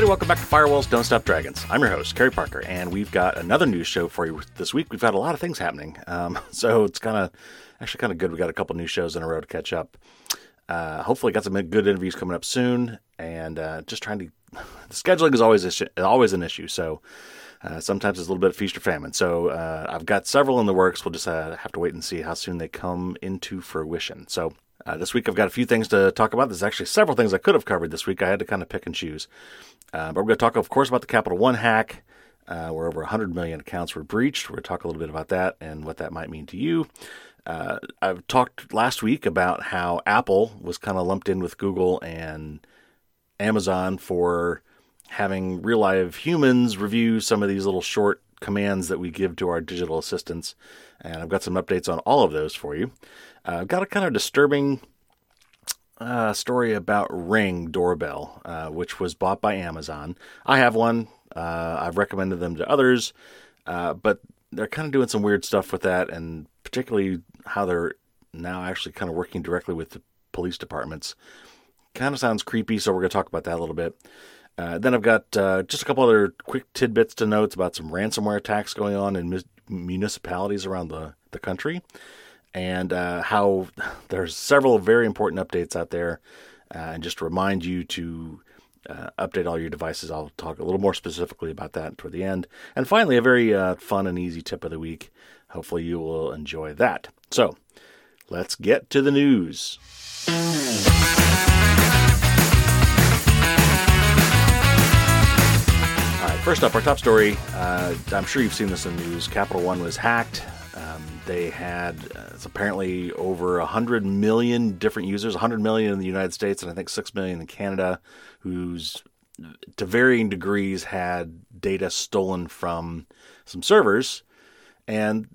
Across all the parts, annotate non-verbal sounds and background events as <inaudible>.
everybody. Welcome back to Firewalls Don't Stop Dragons. I'm your host, Carey Parker, and we've got another news show for you this week. We've got a lot of things happening, um, <laughs> so it's kind of actually kind of good. We got a couple new shows in a row to catch up. Uh, hopefully, got some good interviews coming up soon, and uh, just trying to. <laughs> The scheduling is always issue, always an issue, so uh, sometimes it's a little bit of feast or famine. So uh, I've got several in the works. We'll just uh, have to wait and see how soon they come into fruition. So uh, this week I've got a few things to talk about. There's actually several things I could have covered this week. I had to kind of pick and choose. Uh, but we're going to talk, of course, about the Capital One hack, uh, where over 100 million accounts were breached. We're going to talk a little bit about that and what that might mean to you. Uh, I've talked last week about how Apple was kind of lumped in with Google and Amazon for having real live humans review some of these little short commands that we give to our digital assistants. And I've got some updates on all of those for you. Uh, I've got a kind of disturbing uh, story about Ring doorbell, uh, which was bought by Amazon. I have one. Uh, I've recommended them to others, uh, but they're kind of doing some weird stuff with that, and particularly how they're now actually kind of working directly with the police departments. Kind of sounds creepy, so we're going to talk about that a little bit. Uh, then I've got uh, just a couple other quick tidbits to note about some ransomware attacks going on in municipalities around the, the country and uh, how <laughs> there's several very important updates out there. Uh, and just remind you to uh, update all your devices. I'll talk a little more specifically about that toward the end. And finally, a very uh, fun and easy tip of the week. Hopefully, you will enjoy that. So, let's get to the news. All right, first up, our top story. Uh, I'm sure you've seen this in the news. Capital One was hacked. Um, they had uh, apparently over 100 million different users, 100 million in the United States, and I think 6 million in Canada, who's to varying degrees had data stolen from some servers. And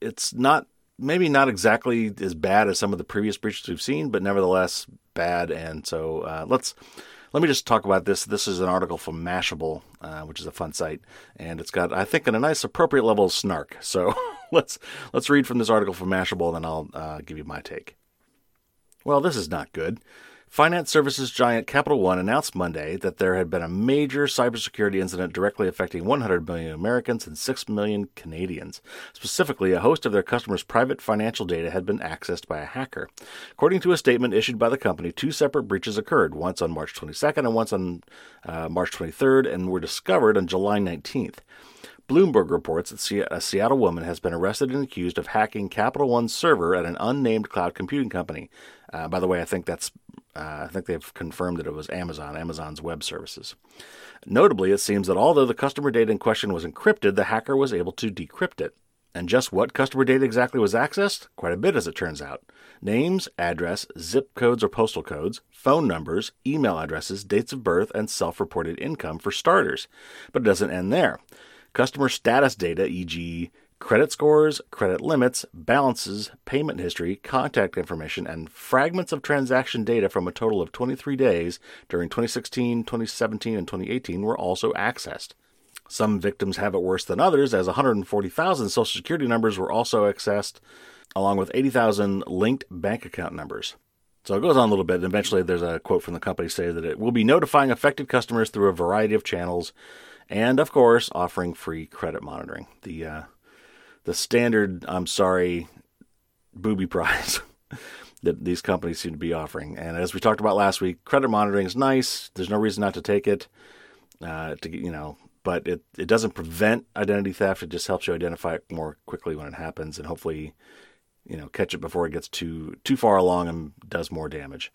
it's not maybe not exactly as bad as some of the previous breaches we've seen, but nevertheless bad. And so uh, let's let me just talk about this. This is an article from Mashable, uh, which is a fun site, and it's got, I think, a nice appropriate level of snark. So <laughs> <laughs> let's let's read from this article from Mashable, and then I'll uh, give you my take. Well, this is not good. Finance services giant Capital One announced Monday that there had been a major cybersecurity incident directly affecting 100 million Americans and 6 million Canadians. Specifically, a host of their customers' private financial data had been accessed by a hacker. According to a statement issued by the company, two separate breaches occurred, once on March 22nd and once on uh, March 23rd, and were discovered on July 19th. Bloomberg reports that a Seattle woman has been arrested and accused of hacking Capital One's server at an unnamed cloud computing company. Uh, by the way, I think that's uh, I think they've confirmed that it was Amazon, Amazon's web services. Notably, it seems that although the customer data in question was encrypted, the hacker was able to decrypt it. And just what customer data exactly was accessed? Quite a bit, as it turns out. Names, address, zip codes or postal codes, phone numbers, email addresses, dates of birth, and self reported income for starters. But it doesn't end there. Customer status data, e.g., credit scores, credit limits, balances, payment history, contact information, and fragments of transaction data from a total of 23 days during 2016, 2017, and 2018 were also accessed. Some victims have it worse than others, as 140,000 Social Security numbers were also accessed, along with 80,000 linked bank account numbers. So it goes on a little bit, and eventually there's a quote from the company saying that it will be notifying affected customers through a variety of channels, and of course offering free credit monitoring. The uh, the standard I'm sorry booby <laughs> prize that these companies seem to be offering. And as we talked about last week, credit monitoring is nice. There's no reason not to take it. Uh, to you know, but it it doesn't prevent identity theft. It just helps you identify it more quickly when it happens, and hopefully, you know, catch it before it gets too too far along and does more damage.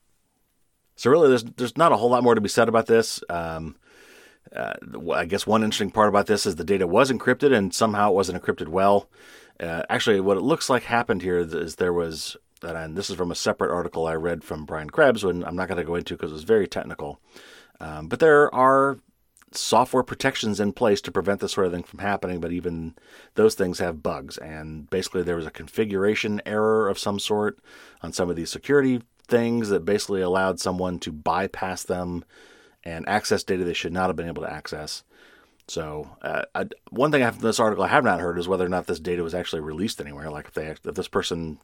So really, there's there's not a whole lot more to be said about this. Um, uh, I guess one interesting part about this is the data was encrypted and somehow it wasn't encrypted well. Uh, actually, what it looks like happened here is there was, and this is from a separate article I read from Brian Krebs, and I'm not going to go into because it was very technical. Um, but there are software protections in place to prevent this sort of thing from happening, but even those things have bugs. And basically, there was a configuration error of some sort on some of these security things that basically allowed someone to bypass them and access data they should not have been able to access. So, uh, I, one thing this article I have not heard is whether or not this data was actually released anywhere. Like if they, if this person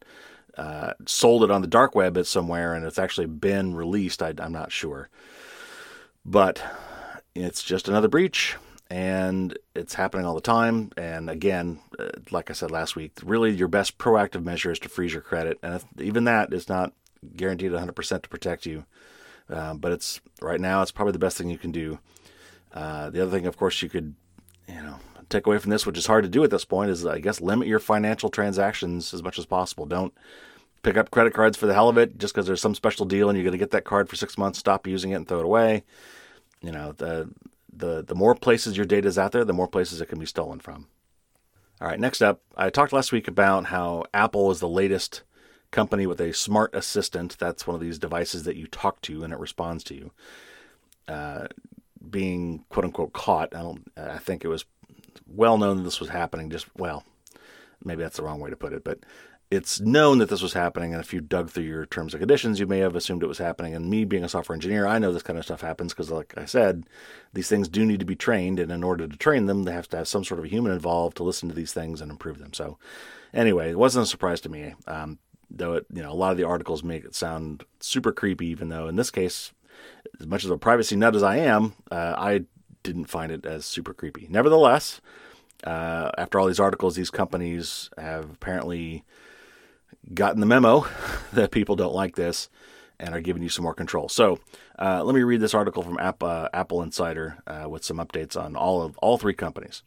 uh, sold it on the dark web at somewhere and it's actually been released, I, I'm not sure. But it's just another breach, and it's happening all the time. And again, uh, like I said last week, really your best proactive measure is to freeze your credit, and if, even that is not guaranteed 100% to protect you. Uh, but it's right now, it's probably the best thing you can do. Uh, the other thing, of course, you could, you know, take away from this, which is hard to do at this point, is I guess limit your financial transactions as much as possible. Don't pick up credit cards for the hell of it just because there's some special deal and you're going to get that card for six months. Stop using it and throw it away. You know, the the the more places your data is out there, the more places it can be stolen from. All right, next up, I talked last week about how Apple is the latest company with a smart assistant. That's one of these devices that you talk to and it responds to you. Uh, being quote unquote caught, I don't. I think it was well known that this was happening. Just well, maybe that's the wrong way to put it, but it's known that this was happening. And if you dug through your terms and conditions, you may have assumed it was happening. And me being a software engineer, I know this kind of stuff happens because, like I said, these things do need to be trained. And in order to train them, they have to have some sort of a human involved to listen to these things and improve them. So, anyway, it wasn't a surprise to me. Um, though it, you know, a lot of the articles make it sound super creepy, even though in this case, as much of a privacy nut as I am, uh, I didn't find it as super creepy. Nevertheless, uh, after all these articles, these companies have apparently gotten the memo <laughs> that people don't like this and are giving you some more control. So uh, let me read this article from App, uh, Apple Insider uh, with some updates on all of all three companies.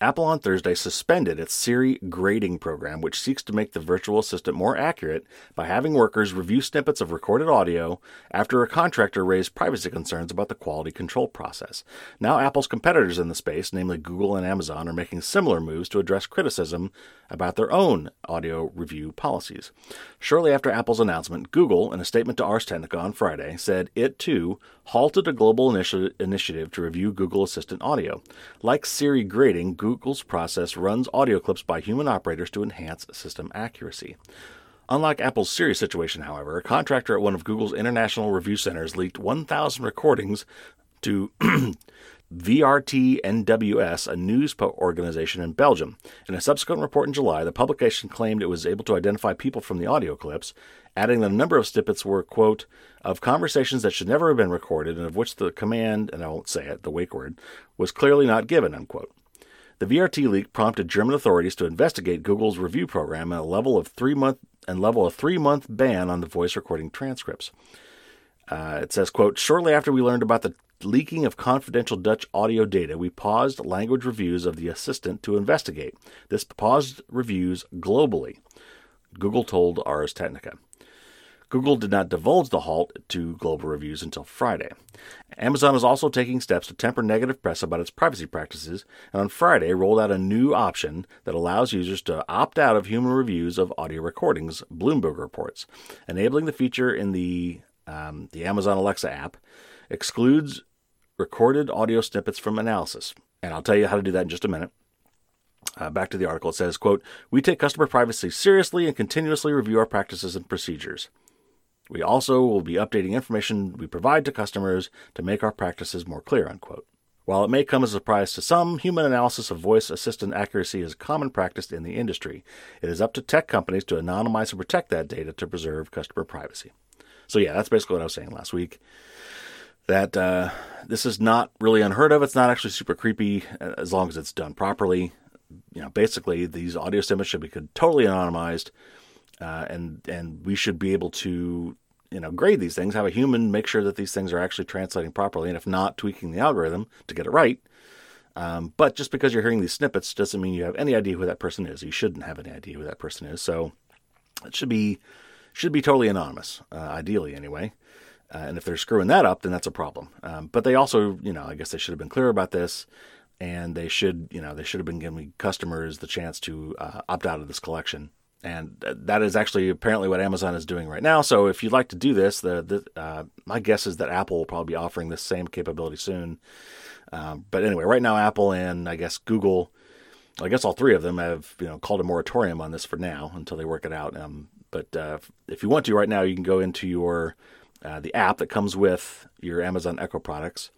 Apple on Thursday suspended its Siri grading program, which seeks to make the virtual assistant more accurate by having workers review snippets of recorded audio after a contractor raised privacy concerns about the quality control process. Now, Apple's competitors in the space, namely Google and Amazon, are making similar moves to address criticism about their own audio review policies. Shortly after Apple's announcement, Google, in a statement to Ars Technica on Friday, said it too halted a global initi- initiative to review Google Assistant audio. Like Siri grading, Google's process runs audio clips by human operators to enhance system accuracy. Unlike Apple's Siri situation, however, a contractor at one of Google's international review centers leaked 1,000 recordings to <clears throat> VRT NWS, a news organization in Belgium. In a subsequent report in July, the publication claimed it was able to identify people from the audio clips, adding that a number of snippets were, quote, of conversations that should never have been recorded and of which the command, and I won't say it, the wake word, was clearly not given, unquote. The VRT leak prompted German authorities to investigate Google's review program and a level of three month and level a three month ban on the voice recording transcripts. Uh, it says, quote, shortly after we learned about the leaking of confidential Dutch audio data, we paused language reviews of the assistant to investigate. This paused reviews globally, Google told Ars Technica. Google did not divulge the halt to global reviews until Friday. Amazon is also taking steps to temper negative press about its privacy practices, and on Friday rolled out a new option that allows users to opt out of human reviews of audio recordings, Bloomberg reports. Enabling the feature in the um, the Amazon Alexa app excludes recorded audio snippets from analysis. And I'll tell you how to do that in just a minute. Uh, back to the article. It says, quote, We take customer privacy seriously and continuously review our practices and procedures. We also will be updating information we provide to customers to make our practices more clear, unquote. While it may come as a surprise to some, human analysis of voice assistant accuracy is common practice in the industry. It is up to tech companies to anonymize and protect that data to preserve customer privacy. So, yeah, that's basically what I was saying last week. That uh, this is not really unheard of. It's not actually super creepy uh, as long as it's done properly. You know, basically, these audio snippets should be totally anonymized, uh, and and we should be able to you know grade these things, have a human make sure that these things are actually translating properly, and if not, tweaking the algorithm to get it right. Um, but just because you're hearing these snippets doesn't mean you have any idea who that person is. You shouldn't have any idea who that person is. So it should be should be totally anonymous, uh, ideally anyway. Uh, and if they're screwing that up, then that's a problem. Um, but they also, you know, I guess they should have been clear about this, and they should, you know, they should have been giving customers the chance to uh, opt out of this collection. And that is actually apparently what Amazon is doing right now. So if you'd like to do this, the, the uh, my guess is that Apple will probably be offering this same capability soon. Um, but anyway, right now Apple and I guess Google, I guess all three of them have you know called a moratorium on this for now until they work it out. Um, but uh, if you want to right now, you can go into your uh, the app that comes with your Amazon Echo products.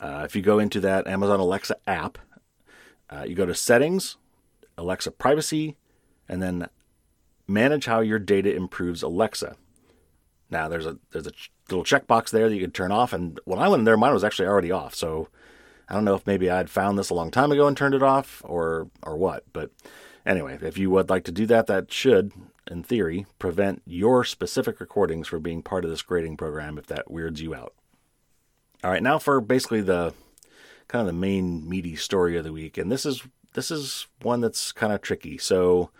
Uh, if you go into that Amazon Alexa app, uh, you go to Settings, Alexa Privacy, and then Manage how your data improves Alexa. Now there's a there's a little checkbox there that you can turn off, and when I went in there, mine was actually already off. So I don't know if maybe I'd found this a long time ago and turned it off, or or what. But anyway, if you would like to do that, that should, in theory, prevent your specific recordings from being part of this grading program if that weirds you out. All right, now for basically the kind of the main meaty story of the week, and this is this is one that's kind of tricky. So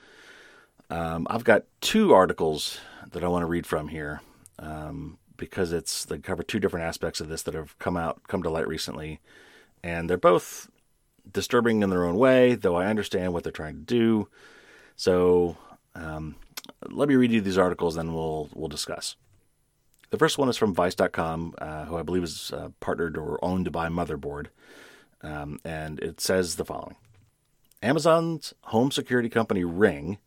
um, I've got two articles that I want to read from here um, because it's they cover two different aspects of this that have come out come to light recently, and they're both disturbing in their own way. Though I understand what they're trying to do. So um, let me read you these articles, then we'll we'll discuss. The first one is from Vice.com, uh, who I believe is uh, partnered or owned by Motherboard, um, and it says the following: Amazon's home security company Ring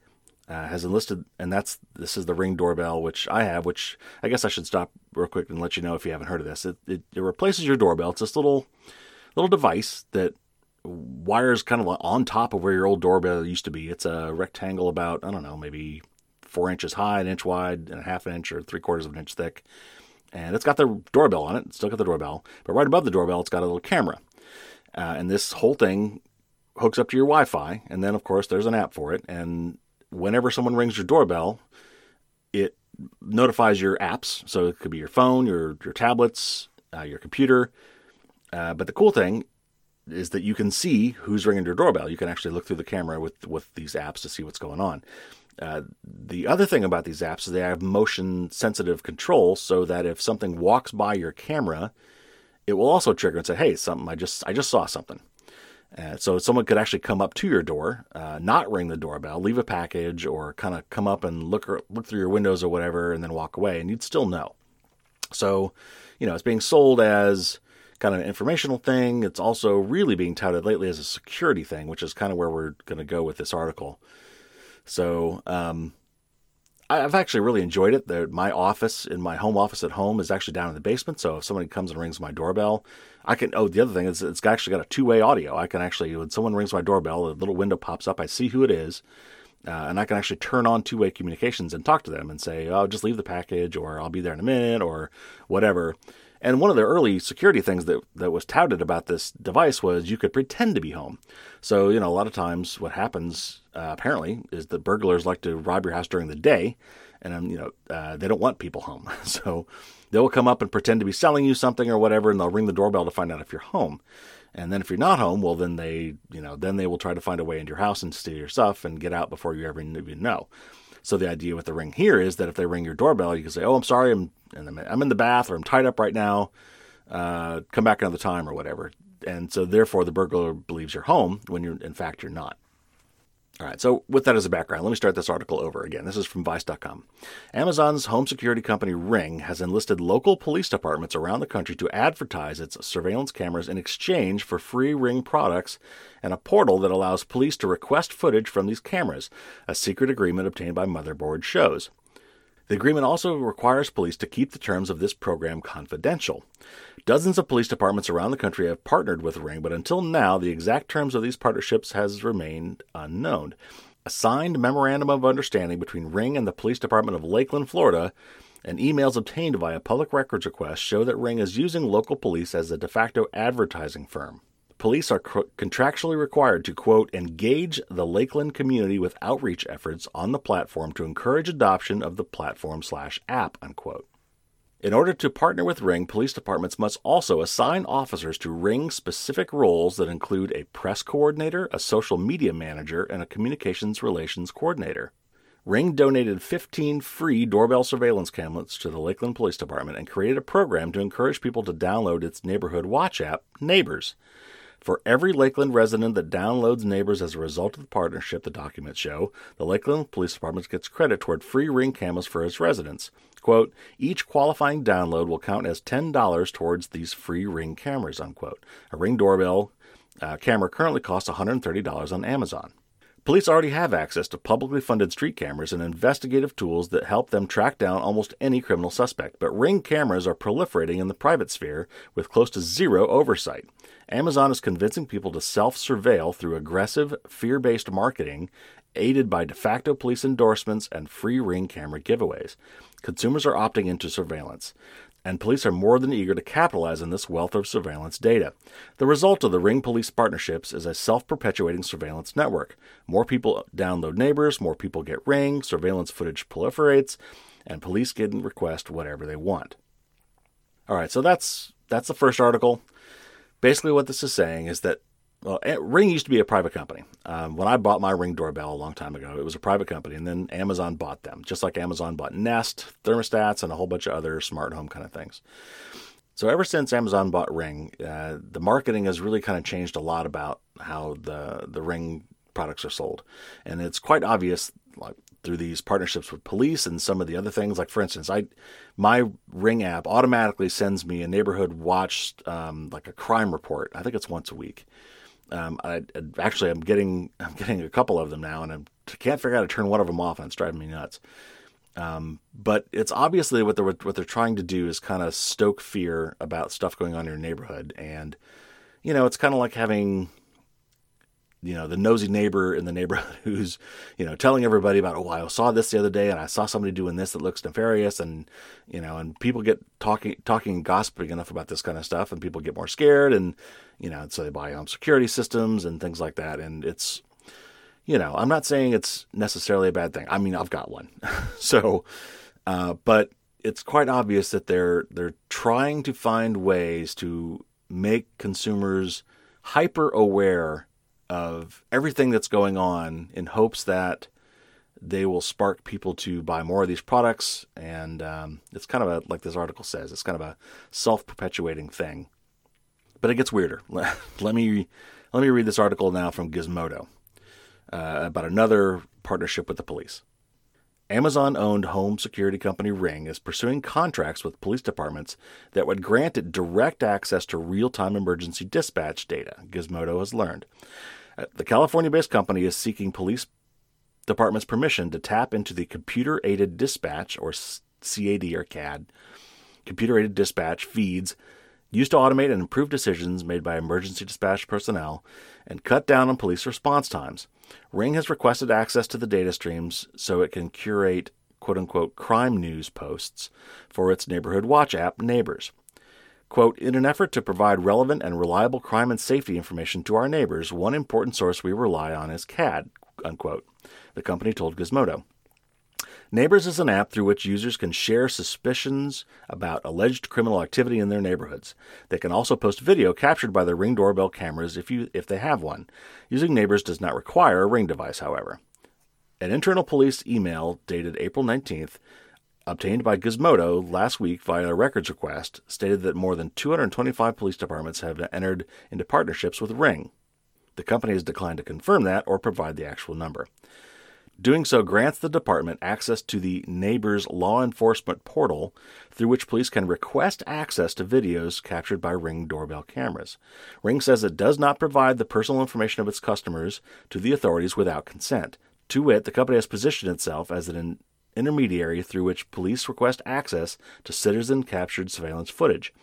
uh, has enlisted, and that's this is the Ring doorbell, which I have. Which I guess I should stop real quick and let you know if you haven't heard of this. It it, it replaces your doorbell. It's this little little device that wires kind of on top of where your old doorbell used to be. It's a rectangle about I don't know maybe four inches high, an inch wide, and a half an inch or three quarters of an inch thick. And it's got the doorbell on it. It's still got the doorbell, but right above the doorbell, it's got a little camera. Uh, and this whole thing hooks up to your Wi-Fi, and then of course there's an app for it. And whenever someone rings your doorbell, it notifies your apps. So it could be your phone, your your tablets, uh, your computer. Uh, but the cool thing is that you can see who's ringing your doorbell. You can actually look through the camera with with these apps to see what's going on. Uh, the other thing about these apps is they have motion sensitive control, so that if something walks by your camera, it will also trigger and say, "Hey, something! I just I just saw something." Uh, so someone could actually come up to your door, uh, not ring the doorbell, leave a package, or kind of come up and look or, look through your windows or whatever, and then walk away, and you'd still know. So, you know, it's being sold as kind of an informational thing. It's also really being touted lately as a security thing, which is kind of where we're going to go with this article. So, um, I've actually really enjoyed it. The, my office in my home office at home is actually down in the basement. So if somebody comes and rings my doorbell, I can. Oh, the other thing is it's actually got a two way audio. I can actually, when someone rings my doorbell, a little window pops up. I see who it is, uh, and I can actually turn on two way communications and talk to them and say, "Oh, just leave the package," or "I'll be there in a minute," or whatever. And one of the early security things that, that was touted about this device was you could pretend to be home. So, you know, a lot of times what happens uh, apparently is that burglars like to rob your house during the day, and, you know, uh, they don't want people home. <laughs> So they'll come up and pretend to be selling you something or whatever, and they'll ring the doorbell to find out if you're home. And then if you're not home, well, then they, you know, then they will try to find a way into your house and steal your stuff and get out before you ever even know. So the idea with the ring here is that if they ring your doorbell, you can say, "Oh, I'm sorry, I'm I'm in the bath or I'm tied up right now. Uh, come back another time or whatever." And so therefore, the burglar believes you're home when you're in fact you're not. All right, so with that as a background, let me start this article over again. This is from Vice.com. Amazon's home security company Ring has enlisted local police departments around the country to advertise its surveillance cameras in exchange for free Ring products and a portal that allows police to request footage from these cameras, a secret agreement obtained by Motherboard shows. The agreement also requires police to keep the terms of this program confidential. Dozens of police departments around the country have partnered with Ring, but until now, the exact terms of these partnerships has remained unknown. A signed memorandum of understanding between Ring and the police department of Lakeland, Florida, and emails obtained via public records requests show that Ring is using local police as a de facto advertising firm. Police are contractually required to, quote, engage the Lakeland community with outreach efforts on the platform to encourage adoption of the platform slash app, unquote. In order to partner with Ring, police departments must also assign officers to Ring specific roles that include a press coordinator, a social media manager, and a communications relations coordinator. Ring donated 15 free doorbell surveillance cameras to the Lakeland Police Department and created a program to encourage people to download its neighborhood watch app, Neighbors. For every Lakeland resident that downloads Neighbors as a result of the partnership, the documents show, the Lakeland Police Department gets credit toward free Ring cameras for its residents. Quote, each qualifying download will count as $10 towards these free Ring cameras, unquote. A Ring doorbell uh, camera currently costs $130 on Amazon. Police already have access to publicly funded street cameras and investigative tools that help them track down almost any criminal suspect, but Ring cameras are proliferating in the private sphere with close to zero oversight. Amazon is convincing people to self surveil through aggressive, fear based marketing aided by de facto police endorsements and free ring camera giveaways. Consumers are opting into surveillance, and police are more than eager to capitalize on this wealth of surveillance data. The result of the Ring Police partnerships is a self perpetuating surveillance network. More people download neighbors, more people get Ring, surveillance footage proliferates, and police can request whatever they want. All right, so that's that's the first article. Basically, what this is saying is that well, eh, Ring used to be a private company. Um, when I bought my Ring doorbell a long time ago, it was a private company, and then Amazon bought them, just like Amazon bought Nest, thermostats, and a whole bunch of other smart home kind of things. So ever since Amazon bought Ring, uh, the marketing has really kind of changed a lot about how the the Ring products are sold, and it's quite obvious, like through these partnerships with police and some of the other things. Like for instance, I my Ring app automatically sends me a neighborhood watch, um, like a crime report. I think it's once a week. Um, I, actually I'm getting I'm getting a couple of them now, and I can't figure out how to turn one of them off, and it's driving me nuts. Um, but it's obviously what they're what they're trying to do is kind of stoke fear about stuff going on in your neighborhood, and you know it's kind of like having you know the nosy neighbor in the neighborhood <laughs> who's you know telling everybody about oh I saw this the other day and I saw somebody doing this that looks nefarious and you know and people get talking talking gossiping enough about this kind of stuff and people get more scared and you know so they buy home security systems and things like that. And it's you know I'm not saying it's necessarily a bad thing. I mean I've got one. <laughs> So uh, but it's quite obvious that they're they're trying to find ways to make consumers hyper aware of everything that's going on in hopes that they will spark people to buy more of these products. And um, it's kind of a, like this article says, it's kind of a self perpetuating thing. But it gets weirder. <laughs> let me let me read this article now from Gizmodo uh, about another partnership with the police. Amazon owned home security company Ring is pursuing contracts with police departments that would grant it direct access to real time emergency dispatch data, Gizmodo has learned. Uh, the California based company is seeking police department's permission to tap into the computer aided dispatch, or CAD or CAD, computer aided dispatch feeds used to automate and improve decisions made by emergency dispatch personnel and cut down on police response times. Ring has requested access to the data streams so it can curate quote unquote crime news posts for its neighborhood watch app, Neighbors. Quote, in an effort to provide relevant and reliable crime and safety information to our neighbors, one important source we rely on is CAD, unquote, the company told Gizmodo. Neighbors is an app through which users can share suspicions about alleged criminal activity in their neighborhoods. They can also post video captured by their Ring doorbell cameras if, you, if they have one. Using Neighbors does not require a Ring device, however. An internal police email dated April 19th, obtained by Gizmodo last week via a records request, stated that more than 225 police departments have entered into partnerships with Ring. The company has declined to confirm that or provide the actual number. Doing so grants the department access to the Neighbors Law Enforcement portal, through which police can request access to videos captured by Ring doorbell cameras. Ring says it does not provide the personal information of its customers to the authorities without consent. To wit, the company has positioned itself as an intermediary through which police request access to citizen captured surveillance footage.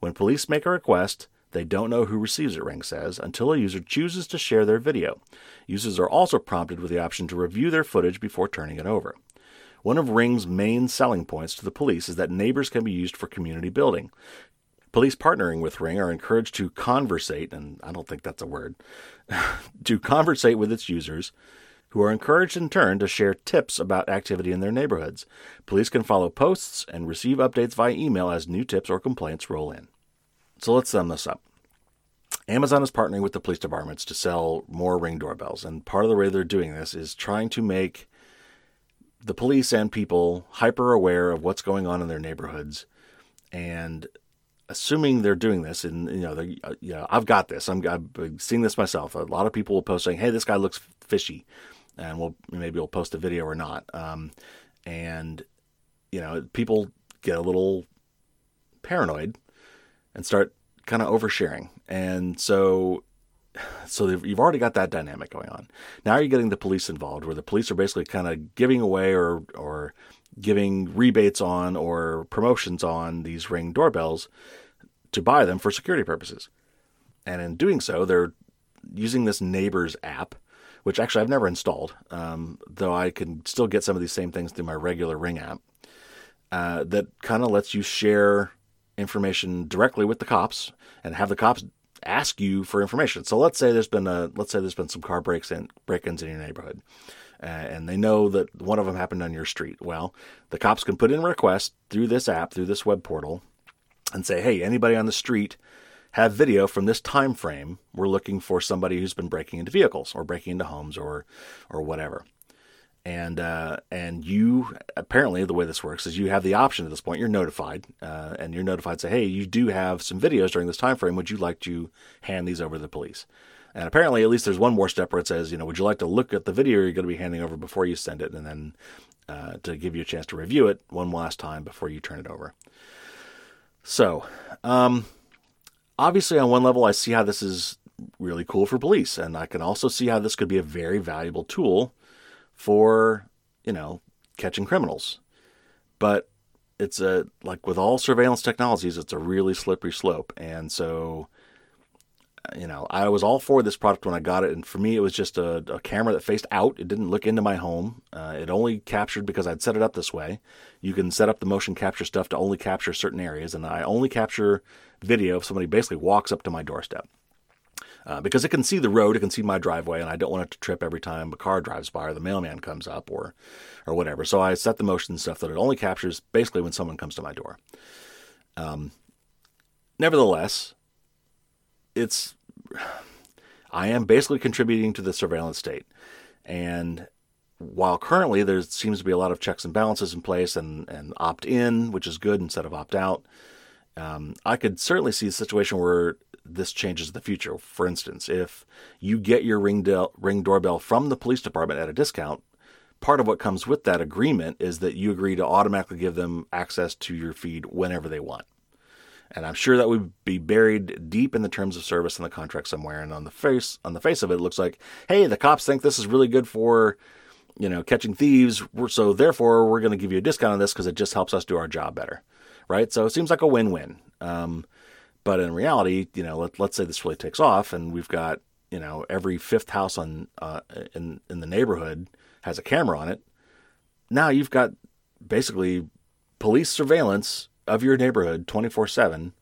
When police make a request, they don't know who receives it, Ring says, until a user chooses to share their video. Users are also prompted with the option to review their footage before turning it over. One of Ring's main selling points to the police is that neighbors can be used for community building. Police partnering with Ring are encouraged to conversate, and I don't think that's a word, <laughs> to conversate with its users, who are encouraged in turn to share tips about activity in their neighborhoods. Police can follow posts and receive updates via email as new tips or complaints roll in. So let's sum this up. Amazon is partnering with the police departments to sell more ring doorbells, and part of the way they're doing this is trying to make the police and people hyper aware of what's going on in their neighborhoods, and assuming they're doing this, and you know, they, uh, you know, I've got this. I'm I've seen this myself. A lot of people will post saying, "Hey, this guy looks fishy," and we'll maybe we'll post a video or not. Um, and you know, people get a little paranoid and start kind of oversharing. And so so you've already got that dynamic going on. Now you're getting the police involved, where the police are basically kind of giving away or or giving rebates on or promotions on these ring doorbells to buy them for security purposes. And in doing so, they're using this neighbors app, which actually I've never installed, um, though I can still get some of these same things through my regular Ring app. Uh, that kind of lets you share information directly with the cops and have the cops ask you for information. So let's say there's been a let's say there's been some car breaks in break-ins in your neighborhood, uh, and they know that one of them happened on your street. Well, the cops can put in a request through this app, through this web portal, and say, "Hey, anybody on the street have video from this time frame. We're looking for somebody who's been breaking into vehicles or breaking into homes or or whatever." And uh, and you apparently the way this works is you have the option at this point. You're notified, uh, and you're notified say, "Hey, you do have some videos during this time frame. Would you like to hand these over to the police?" And apparently, at least there's one more step where it says, you know, would you like to look at the video you're going to be handing over before you send it, and then uh, to give you a chance to review it one last time before you turn it over. So, um, obviously, on one level, I see how this is really cool for police, and I can also see how this could be a very valuable tool for, you know, catching criminals. But it's a like with all surveillance technologies, it's a really slippery slope, and so you know, I was all for this product when I got it, and for me, it was just a, a camera that faced out. It didn't look into my home. Uh, it only captured because I'd set it up this way. You can set up the motion capture stuff to only capture certain areas, and I only capture video if somebody basically walks up to my doorstep. Uh, because it can see the road, it can see my driveway, and I don't want it to trip every time a car drives by or the mailman comes up or, or whatever. So I set the motion stuff that it only captures basically when someone comes to my door. Um, nevertheless, it's <sighs> I am basically contributing to the surveillance state. And while currently there seems to be a lot of checks and balances in place and, and opt in, which is good instead of opt out, um, I could certainly see a situation where this changes the future. For instance, if you get your ring, ring doorbell from the police department at a discount, part of what comes with that agreement is that you agree to automatically give them access to your feed whenever they want. And I'm sure that would be buried deep in the terms of service in the contract somewhere. And on the face on the face of it, it looks like, hey, the cops think this is really good for, you know, catching thieves. So therefore, we're going to give you a discount on this because it just helps us do our job better, right? So it seems like a win-win. Um, but in reality, you know, let, let's say this really takes off, and we've got you know every fifth house on uh, in in the neighborhood has a camera on it. Now you've got basically police surveillance of your neighborhood 24 7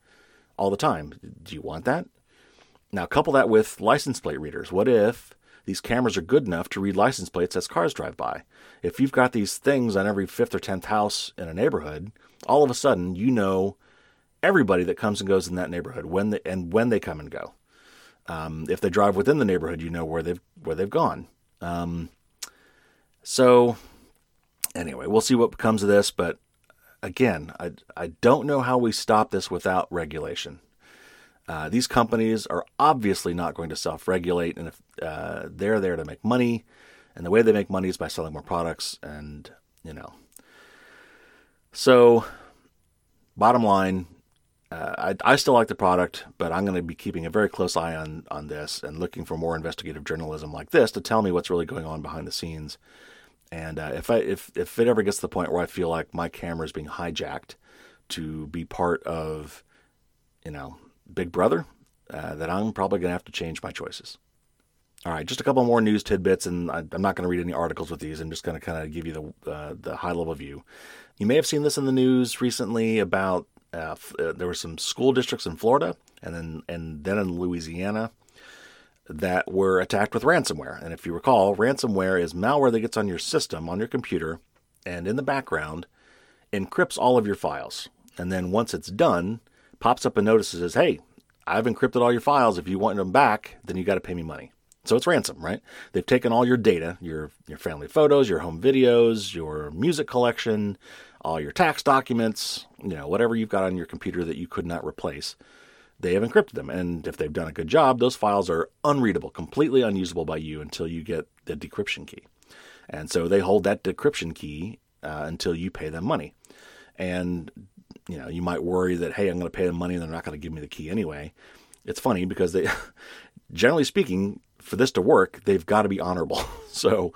all the time. Do you want that? Now, couple that with license plate readers. What if these cameras are good enough to read license plates as cars drive by? If you've got these things on every fifth or tenth house in a neighborhood, all of a sudden you know everybody that comes and goes in that neighborhood when and when they come and go. Um, if they drive within the neighborhood, you know where they've where they've gone. Um, so anyway, we'll see what becomes of this, but again, I, I don't know how we stop this without regulation. Uh, these companies are obviously not going to self regulate, and if uh, they're there to make money, and the way they make money is by selling more products, and you know. So, bottom line, uh, I, I, still like the product, but I'm going to be keeping a very close eye on on this and looking for more investigative journalism like this to tell me what's really going on behind the scenes and uh, if I if if it ever gets to the point where I feel like my camera is being hijacked to be part of, you know, Big Brother, uh, then I'm probably going to have to change my choices. All right, just a couple more news tidbits, and I, am not going to read any articles with these. I'm just going to kind of give you the uh, the high level view. You may have seen this in the news recently about uh, uh, there were some school districts in Florida and then and then in Louisiana that were attacked with ransomware. And if you recall, ransomware is malware that gets on your system, on your computer, and in the background encrypts all of your files. And then once it's done, pops up a notice that says, hey, I've encrypted all your files. If you want them back, then you got to pay me money. So it's ransom, right? They've taken all your data, your your family photos, your home videos, your music collection, all your tax documents, you know, whatever you've got on your computer that you could not replace they have encrypted them. And if they've done a good job, those files are unreadable, completely unusable by you until you get the decryption key. And so they hold that decryption key uh, until you pay them money. And you know, you might worry that hey, I'm going to pay them money and they're not going to give me the key anyway. It's funny because they, <laughs> generally speaking, for this to work, they've got to be honorable. <laughs> so,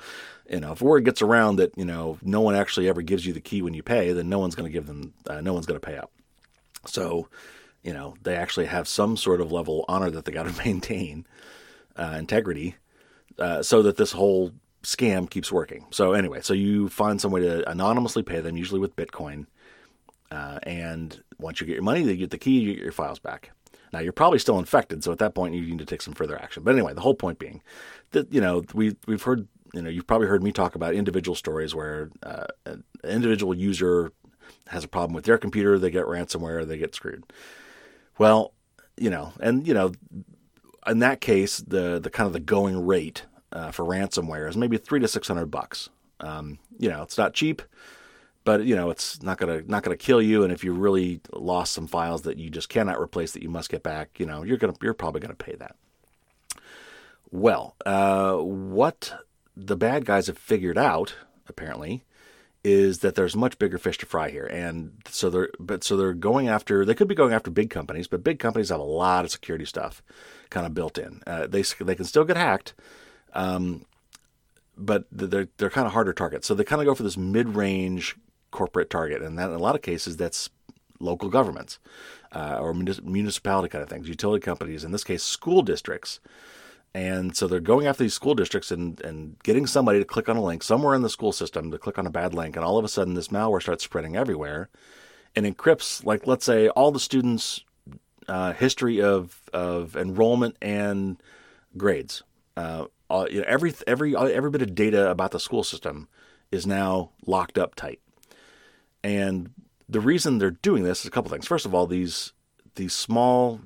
you know, if word gets around that you know no one actually ever gives you the key when you pay, then no one's going to give them, uh, no one's going to pay out. So, you know they actually have some sort of level of honor that they got to <laughs> maintain uh, integrity uh, so that this whole scam keeps working. So anyway, so you find some way to anonymously pay them, usually with Bitcoin. Uh, and once you get your money, they get the key, you get your files back. Now you're probably still infected, so at that point you need to take some further action. But anyway, the whole point being that you know we we've heard you know you've probably heard me talk about individual stories where uh, an individual user has a problem with their computer, they get ransomware, they get screwed. Well, you know, and you know, in that case, the the kind of the going rate uh, for ransomware is maybe three to six hundred bucks. Um, you know, it's not cheap, but you know it's not gonna not gonna kill you. And if you really lost some files that you just cannot replace that you must get back, you know you're gonna you're probably gonna pay that. Well, uh, what the bad guys have figured out apparently is that there's much bigger fish to fry here, and so they're but so they're going after they could be going after big companies, but big companies have a lot of security stuff kind of built in. Uh, they they can still get hacked. Um, but they're they're kind of harder targets. So they kind of go for this mid-range corporate target, and that in a lot of cases that's local governments uh, or municipality kind of things, utility companies. In this case, school districts. And so they're going after these school districts and, and getting somebody to click on a link somewhere in the school system to click on a bad link, and all of a sudden this malware starts spreading everywhere, and encrypts like let's say all the students' uh, history of of enrollment and grades. Uh, all, you know, every every every bit of data about the school system is now locked up tight. And the reason they're doing this is a couple things. First of all, these these small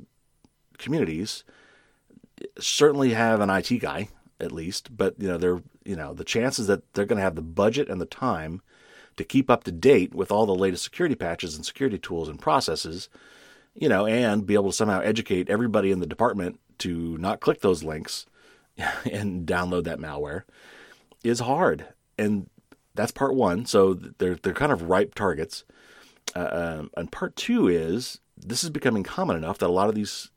communities certainly have an IT guy at least, but you know they're you know the chances that they're going to have the budget and the time to keep up to date with all the latest security patches and security tools and processes, you know, and be able to somehow educate everybody in the department to not click those links <laughs> and download that malware is hard. And that's part one. So they're they're kind of ripe targets. Uh, um, and part two is this is becoming common enough that a lot of these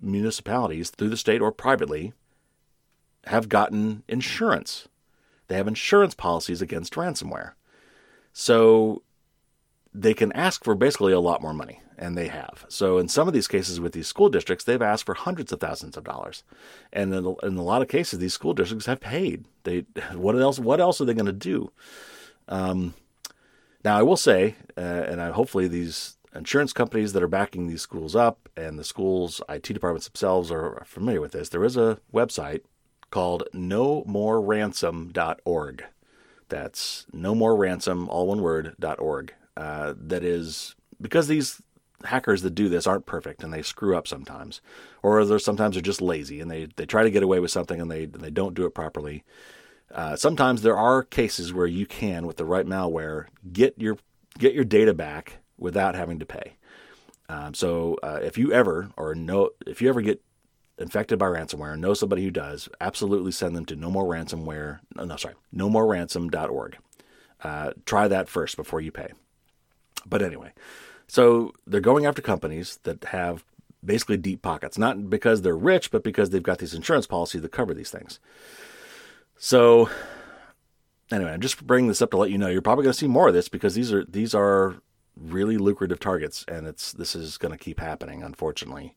municipalities, through the state or privately, have gotten insurance. They have insurance policies against ransomware. So they can ask for basically a lot more money, and they have. So in some of these cases with these school districts, they've asked for hundreds of thousands of dollars, and in, in a lot of cases, these school districts have paid. They what else? What else are they going to do? Um, now I will say, uh, and I, hopefully these insurance companies that are backing these schools up and the schools' IT departments themselves are familiar with this. There is a website called nomoreransom.org. That's no more ransom, all one word, .org uh, that is because these hackers that do this aren't perfect and they screw up sometimes, or they're sometimes they're just lazy and they, they try to get away with something and they they don't do it properly. Uh, sometimes there are cases where you can, with the right malware, get your get your data back without having to pay. Um, so uh, if you ever or know if you ever get infected by ransomware and know somebody who does, absolutely send them to no more ransomware. No, no sorry, no more ransom.org. Uh, try that first before you pay. But anyway, so they're going after companies that have basically deep pockets, not because they're rich, but because they've got these insurance policies that cover these things. So anyway, I'm just bringing this up to let you know you're probably going to see more of this because these are these are really lucrative targets, and it's this is going to keep happening, unfortunately.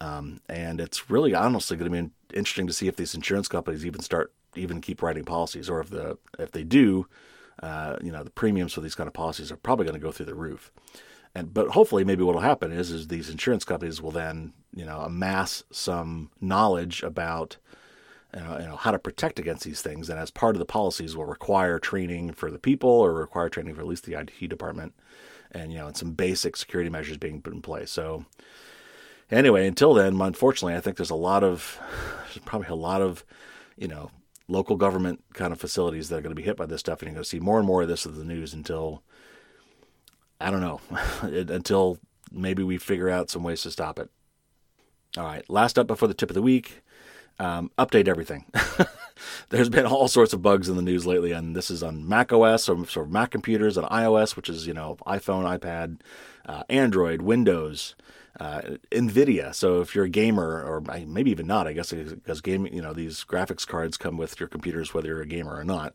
Um, and it's really honestly going to be interesting to see if these insurance companies even start even keep writing policies, or if the if they do, uh, you know, the premiums for these kind of policies are probably going to go through the roof. And but hopefully, maybe what will happen is is these insurance companies will then you know amass some knowledge about you know, you know, how to protect against these things, and as part of the policies will require training for the people or require training for at least the IT department, and you know, and some basic security measures being put in place. So anyway, until then, unfortunately, I think there's a lot of probably a lot of you know local government kind of facilities that are going to be hit by this stuff, and you're going to see more and more of this in the news until I don't know <laughs> until maybe we figure out some ways to stop it. All right, last up before the tip of the week. Um, update everything. <laughs> There's been all sorts of bugs in the news lately, and this is on Mac OS or sort of Mac computers, on iOS, which is you know iPhone, iPad, uh, Android, Windows uh, NVIDIA. So if you're a gamer, or maybe even not, I guess because game, you know, these graphics cards come with your computers, whether you're a gamer or not.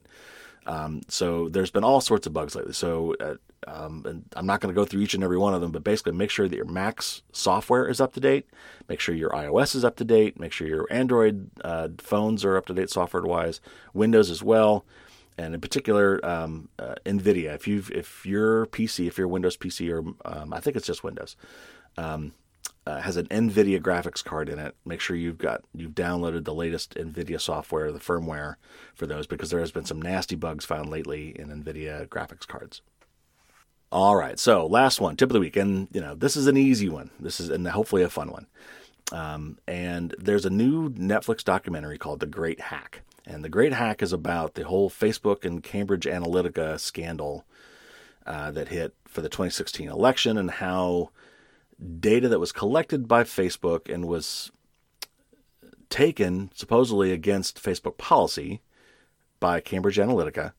Um, so there's been all sorts of bugs lately. So uh, um, and I'm not going to go through each and every one of them, but basically make sure that your Mac's software is up to date. Make sure your iOS is up to date. Make sure your Android uh, phones are up to date software wise. Windows as well, and in particular um, uh, NVIDIA. If you if your PC, if your Windows PC, or um, I think it's just Windows, um, uh, has an NVIDIA graphics card in it. Make sure you've got you've downloaded the latest NVIDIA software, the firmware for those, because there has been some nasty bugs found lately in NVIDIA graphics cards. All right, so last one, tip of the week, and you know this is an easy one. This is and hopefully a fun one. Um, and there's a new Netflix documentary called The Great Hack, and The Great Hack is about the whole Facebook and Cambridge Analytica scandal uh, that hit for the 2016 election and how data that was collected by Facebook and was taken supposedly against Facebook policy by Cambridge Analytica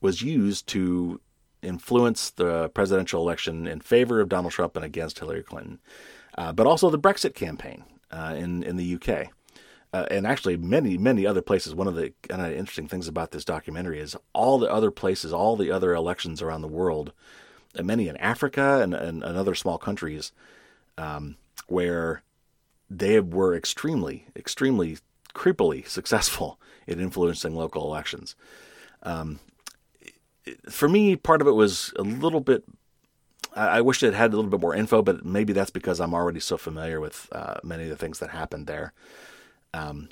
was used to influence the presidential election in favor of Donald Trump and against Hillary Clinton, uh, but also the Brexit campaign uh, in in the UK. Uh, and actually, many, many other places. One of the kind of interesting things about this documentary is all the other places, all the other elections around the world, and many in Africa and, and, and other small countries, um, where they were extremely, extremely creepily <laughs> successful in influencing local elections. Um, for me, part of it was a little bit. I, wish it had a little bit more info, but maybe that's because I'm already so familiar with uh, many of the things that happened there. Um,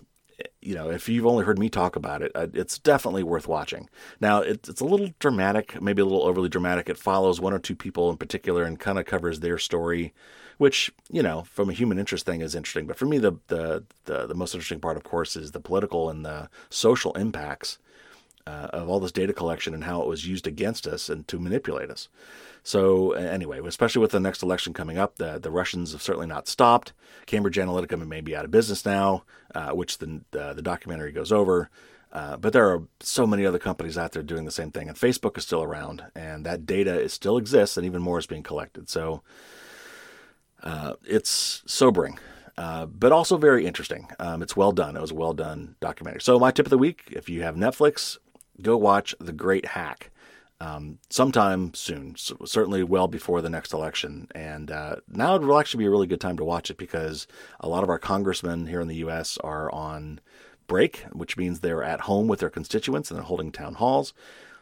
you know, if you've only heard me talk about it, uh, it's definitely worth watching. Now, it's, it's a little dramatic, maybe a little overly dramatic. It follows one or two people in particular and kind of covers their story, which you know, from a human interest thing, is interesting. But for me, the the the, the most interesting part, of course, is the political and the social impacts uh, of all this data collection and how it was used against us and to manipulate us. So anyway, especially with the next election coming up, the the Russians have certainly not stopped. Cambridge Analytica may be out of business now, uh, which the uh, the documentary goes over. Uh, but there are so many other companies out there doing the same thing, and Facebook is still around, and that data is, still exists, and even more is being collected. So uh, it's sobering. Uh, but also very interesting. Um, it's well done. It was a well done documentary. So, my tip of the week if you have Netflix, go watch The Great Hack um, sometime soon, so certainly well before the next election. And uh, now it will actually be a really good time to watch it because a lot of our congressmen here in the U.S. are on break, which means they're at home with their constituents and they're holding town halls.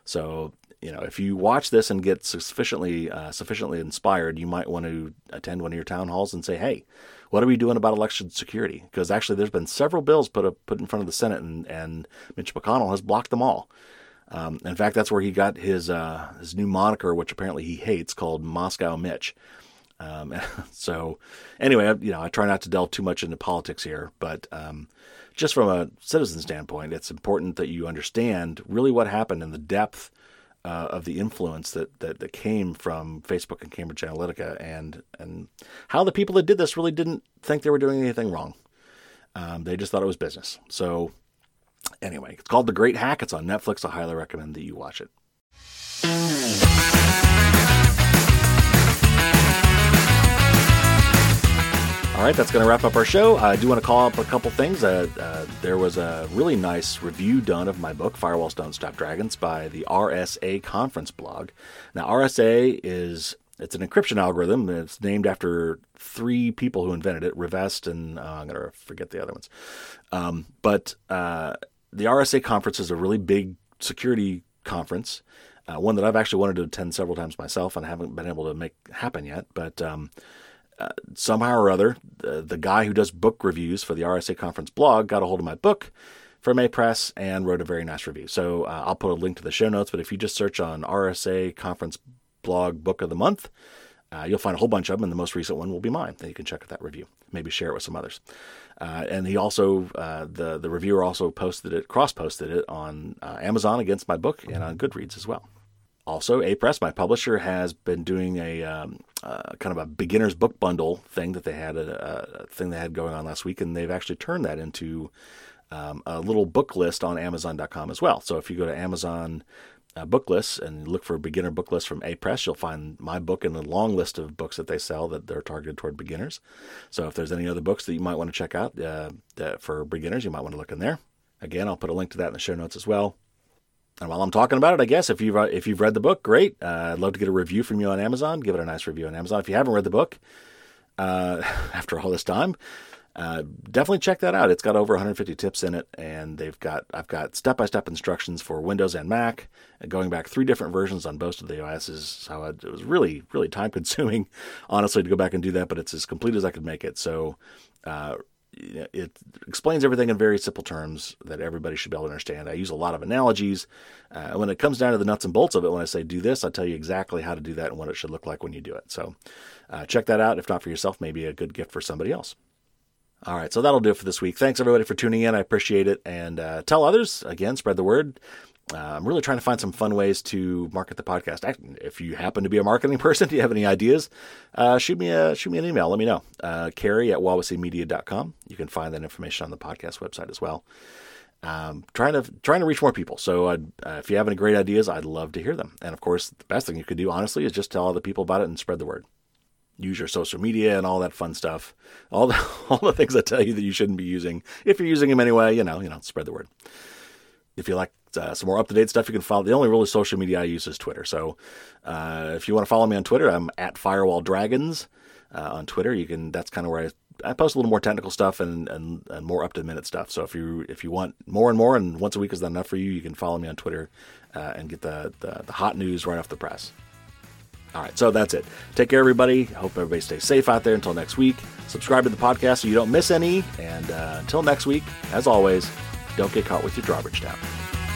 So you know, if you watch this and get sufficiently uh, sufficiently inspired, you might want to attend one of your town halls and say, "Hey, what are we doing about election security?" Because actually, there's been several bills put up, put in front of the Senate, and, and Mitch McConnell has blocked them all. Um, in fact, that's where he got his uh, his new moniker, which apparently he hates, called Moscow Mitch. Um, <laughs> so, anyway, you know, I try not to delve too much into politics here, but um, just from a citizen standpoint, it's important that you understand really what happened and the depth uh, of the influence that, that that came from Facebook and Cambridge Analytica, and and how the people that did this really didn't think they were doing anything wrong. Um, they just thought it was business. So Anyway, it's called The Great Hack. It's on Netflix. I highly recommend that you watch it. All right, that's going to wrap up our show. I do want to call up a couple things. Uh, uh, there was a really nice review done of my book, Firewalls Don't Stop Dragons, by the RSA Conference blog. Now, RSA is it's an encryption algorithm. It's named after three people who invented it, Rivest and uh, I'm going to forget the other ones. Um, but uh, the RSA conference is a really big security conference, uh, one that I've actually wanted to attend several times myself and haven't been able to make happen yet. But um, uh, somehow or other, the, the, guy who does book reviews for the RSA conference blog got a hold of my book from Apress and wrote a very nice review. So uh, I'll put a link to the show notes. But if you just search on RSA conference blog book of the month, uh, you'll find a whole bunch of them, and the most recent one will be mine. Then you can check out that review. Maybe share it with some others. Uh, and he also, uh, the the reviewer also posted it, cross posted it on uh, Amazon against my book and on Goodreads as well. Also, Apress, my publisher, has been doing a um, uh, kind of a beginner's book bundle thing that they had a, a, thing they had going on last week, and they've actually turned that into um, a little book list on Amazon.com as well. So if you go to Amazon uh, book lists and look for beginner book lists from Apress, you'll find my book and a long list of books that they sell that they're targeted toward beginners. So if there's any other books that you might want to check out uh, for beginners, you might want to look in there. Again, I'll put a link to that in the show notes as well. And while I'm talking about it, I guess if you've if you've read the book, great. Uh, I'd love to get a review from you on Amazon. Give it a nice review on Amazon. If you haven't read the book uh, <laughs> after all this time, uh, definitely check that out. It's got over 150 tips in it, and they've got I've got step by step instructions for Windows and Mac, going back three different versions on both of the OSs. So it was really really time consuming, <laughs> honestly, to go back and do that. But it's as complete as I could make it. So. Uh, it explains everything in very simple terms that everybody should be able to understand. I use a lot of analogies. Uh, when it comes down to the nuts and bolts of it, when I say do this, I tell you exactly how to do that and what it should look like when you do it. So uh, check that out. If not for yourself, maybe a good gift for somebody else. All right, so that'll do it for this week. Thanks everybody for tuning in. I appreciate it. And uh, tell others, again, spread the word. Uh, I'm really trying to find some fun ways to market the podcast. If you happen to be a marketing <laughs> person, do you have any ideas? Uh, shoot me a shoot me an email. Let me know. Uh, Carey at wawasemedia.com. You can find that information on the podcast website as well. Um, trying to trying to reach more people. So uh, if you have any great ideas, I'd love to hear them. And of course, the best thing you could do, honestly, is just tell other people about it and spread the word. Use your social media and all that fun stuff. All the <laughs> all the things I tell you that you shouldn't be using. If you're using them anyway, you know, you know, spread the word. If you like uh, some more up to date stuff, you can follow. The only really social media I use is Twitter. So uh, if you want to follow me on Twitter, I'm at Firewall Dragons uh, on Twitter. You can. That's kind of where I, I post a little more technical stuff and, and, and more up to minute stuff. So if you if you want more and more, and once a week is not enough for you, you can follow me on Twitter uh, and get the, the the hot news right off the press. All right, so that's it. Take care, everybody. Hope everybody stays safe out there until next week. Subscribe to the podcast so you don't miss any. And uh, until next week, as always, don't get caught with your drawbridge down.